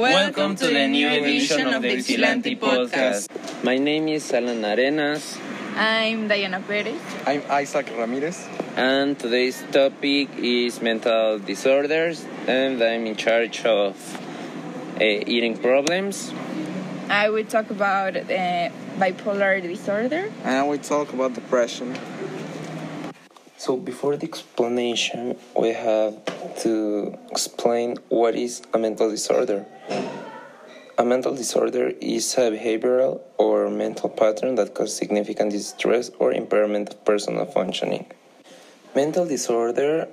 welcome to the new edition of the Vigilante podcast. My name is Alan Arenas, I'm Diana Perez. I'm Isaac Ramirez. and today's topic is mental disorders, and I'm in charge of uh, eating problems. I will talk about uh, bipolar disorder. And we talk about depression. So, before the explanation, we have to explain what is a mental disorder. A mental disorder is a behavioral or mental pattern that causes significant distress or impairment of personal functioning. Mental disorder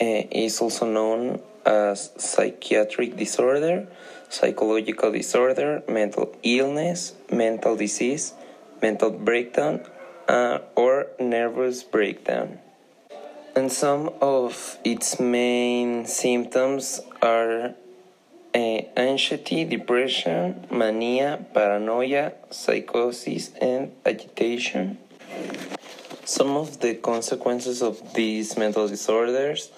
uh, is also known as psychiatric disorder, psychological disorder, mental illness, mental disease, mental breakdown, uh, or nervous breakdown. And some of its main symptoms are uh, anxiety, depression, mania, paranoia, psychosis, and agitation. Some of the consequences of these mental disorders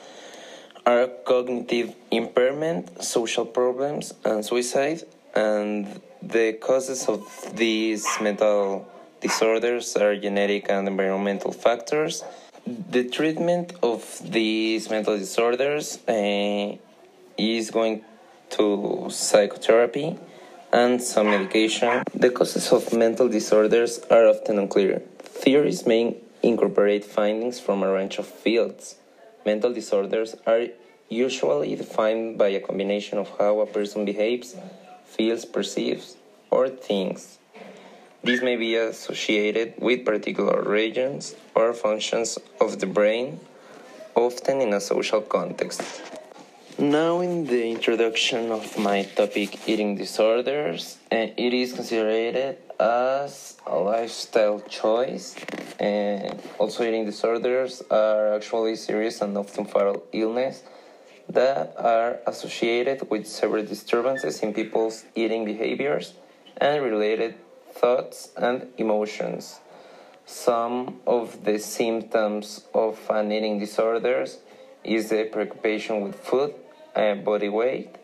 are cognitive impairment, social problems, and suicide. And the causes of these mental disorders are genetic and environmental factors. The treatment of these mental disorders uh, is going to psychotherapy and some medication. The causes of mental disorders are often unclear. Theories may incorporate findings from a range of fields. Mental disorders are usually defined by a combination of how a person behaves, feels, perceives, or thinks. These may be associated with particular regions or functions of the brain, often in a social context. Now, in the introduction of my topic, eating disorders, uh, it is considered as a lifestyle choice. And also, eating disorders are actually serious and often fatal illness that are associated with several disturbances in people's eating behaviors and related thoughts and emotions. Some of the symptoms of an eating disorders is the preoccupation with food, uh, body weight,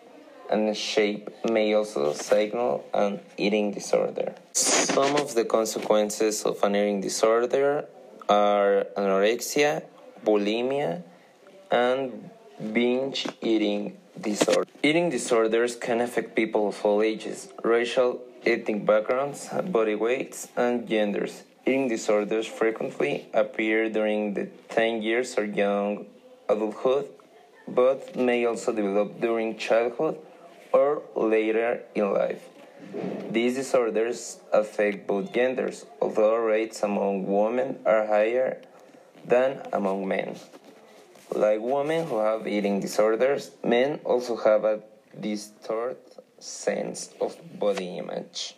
and shape may also signal an eating disorder. Some of the consequences of an eating disorder are anorexia, bulimia, and binge eating disorder. Eating disorders can affect people of all ages, racial, ethnic backgrounds, body weights, and genders. Eating disorders frequently appear during the teen years or young adulthood, but may also develop during childhood or later in life. These disorders affect both genders, although rates among women are higher than among men. Like women who have eating disorders, men also have a distorted sense of body image.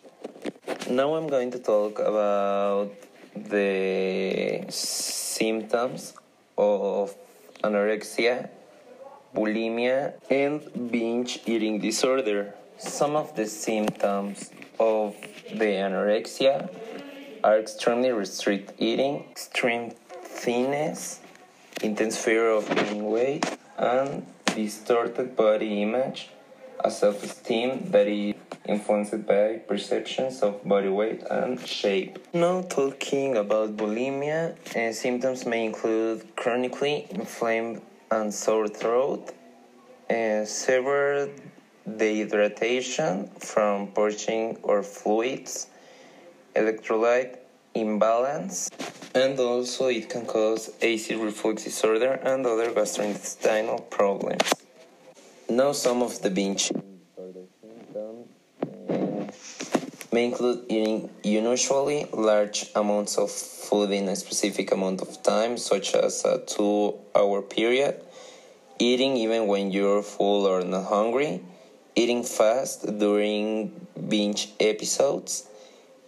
Now I'm going to talk about the symptoms of anorexia, bulimia, and binge eating disorder. Some of the symptoms of the anorexia are extremely restricted eating, extreme thinness, intense fear of gaining weight, and distorted body image, a self esteem that is influenced by perceptions of body weight and shape. Now, talking about bulimia, uh, symptoms may include chronically inflamed and sore throat, uh, severe dehydration from purging or fluids, electrolyte imbalance, and also it can cause acid reflux disorder and other gastrointestinal problems. Now, some of the binge uh, may include eating unusually large amounts of food in a specific amount of time, such as a two hour period, eating even when you're full or not hungry, eating fast during binge episodes,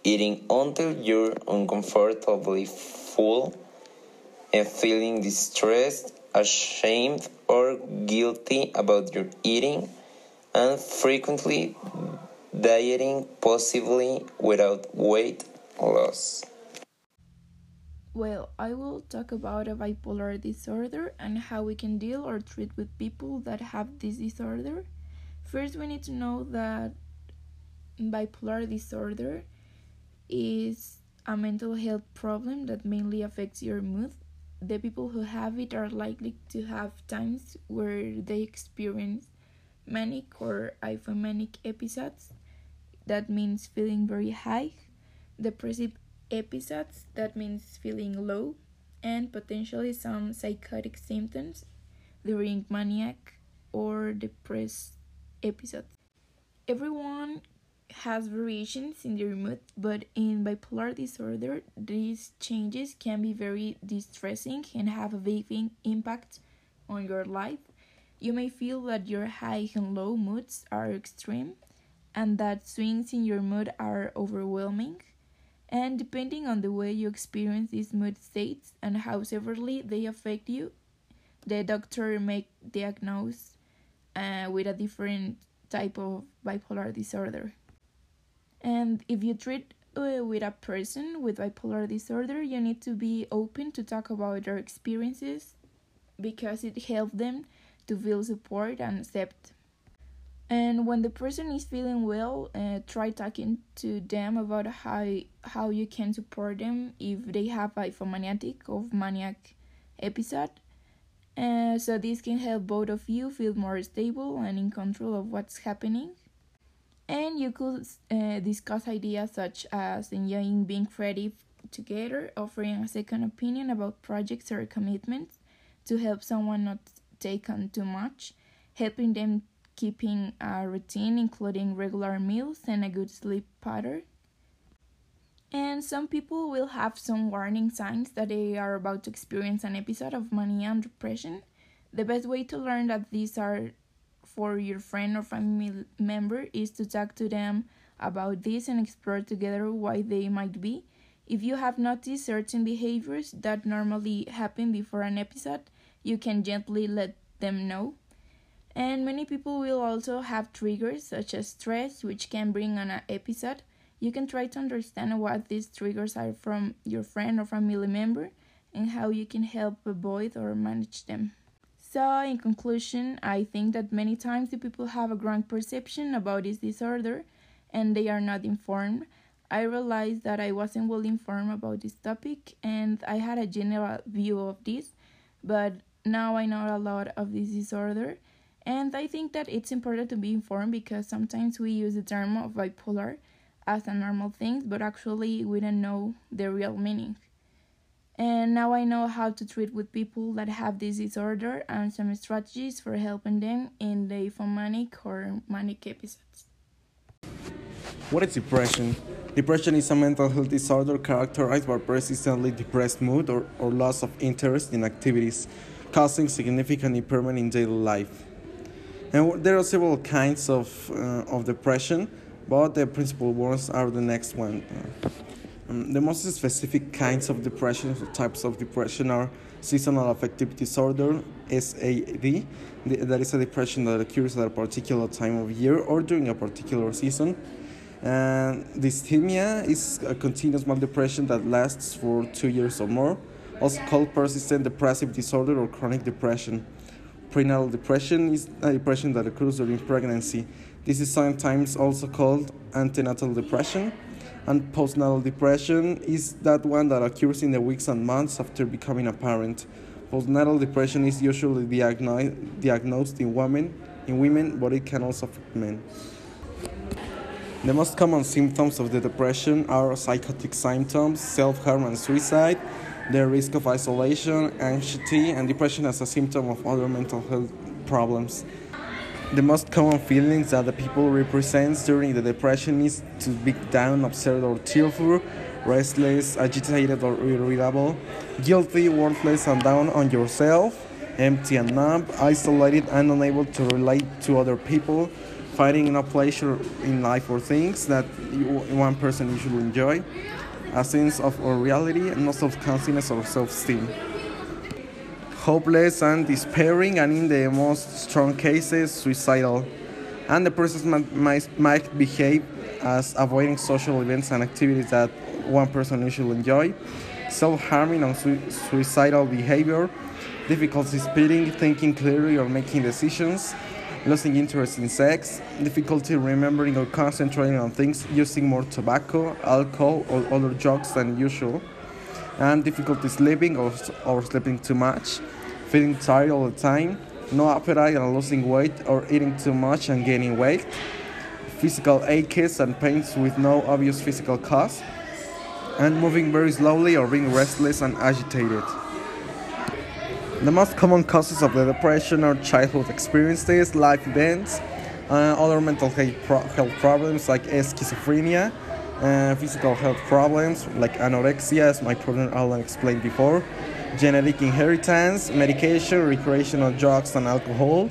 eating until you're uncomfortably full, and feeling distressed, ashamed, or guilty about your eating, and frequently dieting, possibly without weight loss. Well, I will talk about a bipolar disorder and how we can deal or treat with people that have this disorder. First, we need to know that bipolar disorder is a mental health problem that mainly affects your mood. The people who have it are likely to have times where they experience manic or hypomanic episodes. That means feeling very high. Depressive episodes, that means feeling low. And potentially some psychotic symptoms during maniac or depressed episodes. Everyone has variations in their mood, but in bipolar disorder, these changes can be very distressing and have a big impact on your life. You may feel that your high and low moods are extreme and that swings in your mood are overwhelming. And depending on the way you experience these mood states and how severely they affect you, the doctor may diagnose uh, with a different type of bipolar disorder. And if you treat uh, with a person with bipolar disorder, you need to be open to talk about their experiences because it helps them to feel support and accept. And when the person is feeling well, uh, try talking to them about how how you can support them if they have a hypomaniatic or maniac episode. Uh, so this can help both of you feel more stable and in control of what's happening and you could uh, discuss ideas such as enjoying being creative together, offering a second opinion about projects or commitments to help someone not take on too much, helping them keeping a routine including regular meals and a good sleep pattern. And some people will have some warning signs that they are about to experience an episode of mania and depression. The best way to learn that these are for your friend or family member is to talk to them about this and explore together why they might be. If you have noticed certain behaviors that normally happen before an episode, you can gently let them know. And many people will also have triggers such as stress, which can bring on an episode. You can try to understand what these triggers are from your friend or family member and how you can help avoid or manage them. So, in conclusion, I think that many times the people have a wrong perception about this disorder and they are not informed. I realized that I wasn't well informed about this topic and I had a general view of this, but now I know a lot of this disorder. And I think that it's important to be informed because sometimes we use the term of bipolar as a normal thing, but actually we don't know the real meaning and now I know how to treat with people that have this disorder and some strategies for helping them in the hypomanic or manic episodes. What is depression? Depression is a mental health disorder characterized by persistently depressed mood or, or loss of interest in activities, causing significant impairment in daily life. And there are several kinds of, uh, of depression, but the principal ones are the next one. Um, the most specific kinds of depression, types of depression, are seasonal affective disorder (SAD). That is a depression that occurs at a particular time of year or during a particular season. And dysthymia is a continuous mild depression that lasts for two years or more, also called persistent depressive disorder or chronic depression. Prenatal depression is a depression that occurs during pregnancy. This is sometimes also called antenatal depression and postnatal depression is that one that occurs in the weeks and months after becoming a parent. Postnatal depression is usually diagnosed, diagnosed in women, in women, but it can also affect men. The most common symptoms of the depression are psychotic symptoms, self-harm and suicide, the risk of isolation, anxiety, and depression as a symptom of other mental health problems. The most common feelings that the people represent during the depression is to be down, upset, or tearful, restless, agitated, or irritable, guilty, worthless, and down on yourself, empty and numb, isolated and unable to relate to other people, finding no pleasure in life or things that one person usually enjoy, a sense of unreality and no self-confidence or self-esteem hopeless and despairing, and in the most strong cases, suicidal. And the person might, might, behave as avoiding social events and activities that one person usually enjoy, self-harming and su- suicidal behavior, difficulty speaking, thinking clearly, or making decisions, losing interest in sex, difficulty remembering or concentrating on things, using more tobacco, alcohol, or other drugs than usual, and difficulty sleeping or, or sleeping too much, feeling tired all the time, no appetite and losing weight, or eating too much and gaining weight, physical aches and pains with no obvious physical cause, and moving very slowly or being restless and agitated. The most common causes of the depression are childhood experiences, life events, uh, other mental health problems like schizophrenia, physical health problems like anorexia, as my partner Alan explained before, genetic inheritance, medication, recreational drugs and alcohol,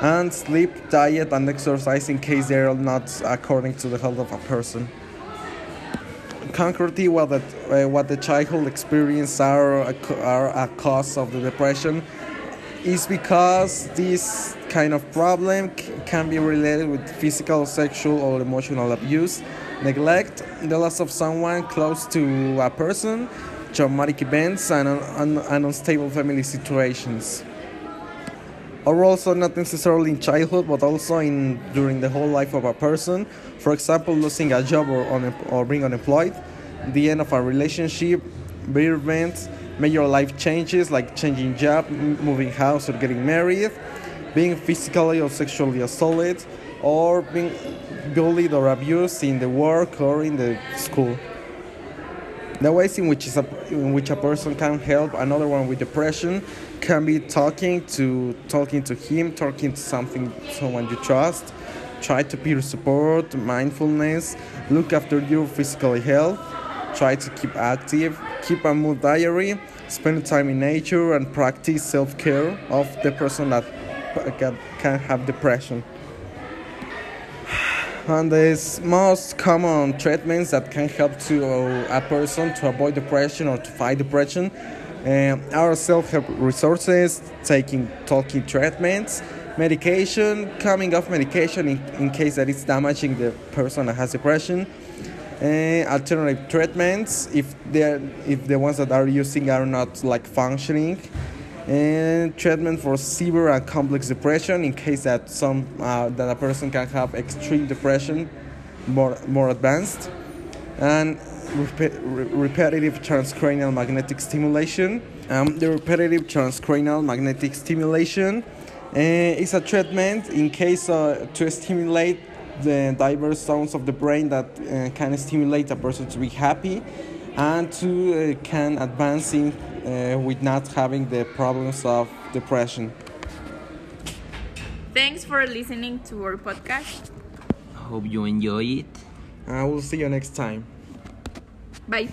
and sleep, diet, and exercise in case they are not according to the health of a person. Concretely what the, uh, what the childhood experience are are a cause of the depression is because this kind of problem can be related with physical, sexual, or emotional abuse, neglect, the loss of someone close to a person, traumatic events, and, and unstable family situations. Or also not necessarily in childhood but also in during the whole life of a person. For example losing a job or, or being unemployed the end of a relationship bereavement major life changes like changing job moving house or getting married being physically or sexually assaulted or being bullied or abused in the work or in the school the ways in which, a, in which a person can help another one with depression can be talking to talking to him, talking to something someone you trust. Try to peer support, mindfulness, look after your physical health. Try to keep active, keep a mood diary, spend time in nature, and practice self-care of the person that can have depression. And the most common treatments that can help to uh, a person to avoid depression or to fight depression uh, are self-help resources, taking talking treatments, medication, coming off medication in, in case that it's damaging the person that has depression, uh, alternative treatments if if the ones that are using are not like functioning and treatment for severe and complex depression in case that some uh, that a person can have extreme depression more more advanced and rep- repetitive transcranial magnetic stimulation. Um, the repetitive transcranial magnetic stimulation uh, is a treatment in case uh, to stimulate the diverse zones of the brain that uh, can stimulate a person to be happy and to uh, can advancing uh, with not having the problems of depression. Thanks for listening to our podcast. I hope you enjoy it. I will see you next time. Bye.